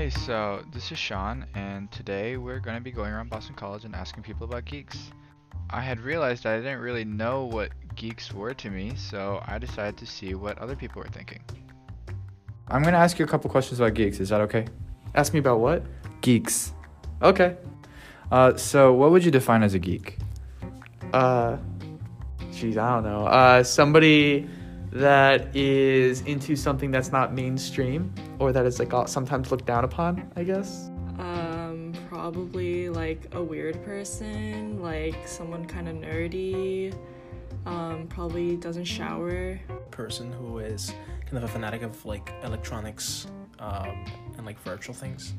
Hey, so this is Sean, and today we're going to be going around Boston College and asking people about geeks. I had realized I didn't really know what geeks were to me, so I decided to see what other people were thinking. I'm gonna ask you a couple questions about geeks. Is that okay? Ask me about what? Geeks. Okay. Uh, so what would you define as a geek? Uh, geez, I don't know. Uh, somebody that is into something that's not mainstream or that is like all- sometimes looked down upon, I guess. Um, probably like a weird person, like someone kind of nerdy. Um, probably doesn't shower. person who is kind of a fanatic of like electronics um, and like virtual things,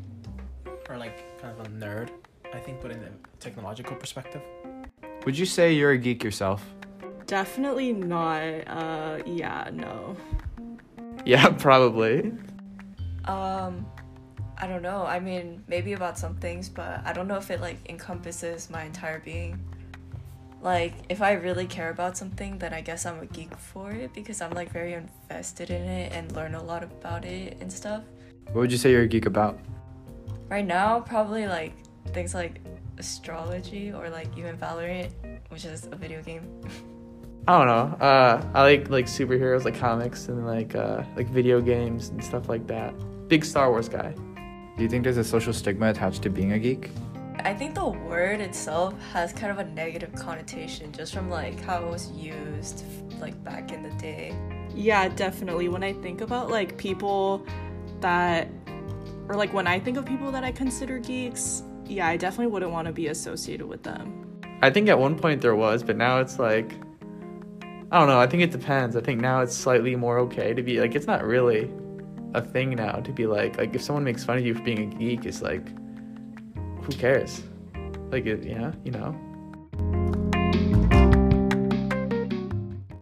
or like kind of a nerd, I think, but in a technological perspective. Would you say you're a geek yourself? Definitely not. Uh, yeah, no. Yeah, probably. Um, I don't know. I mean, maybe about some things, but I don't know if it like encompasses my entire being. Like, if I really care about something, then I guess I'm a geek for it because I'm like very invested in it and learn a lot about it and stuff. What would you say you're a geek about? Right now, probably like things like astrology or like even Valorant, which is a video game. I don't know. Uh, I like like superheroes, like comics, and like uh, like video games and stuff like that. Big Star Wars guy. Do you think there's a social stigma attached to being a geek? I think the word itself has kind of a negative connotation just from like how it was used like back in the day. Yeah, definitely. When I think about like people that, or like when I think of people that I consider geeks, yeah, I definitely wouldn't want to be associated with them. I think at one point there was, but now it's like I don't know. I think it depends. I think now it's slightly more okay to be like it's not really a thing now to be like like if someone makes fun of you for being a geek, it's like who cares? Like it, yeah, you know.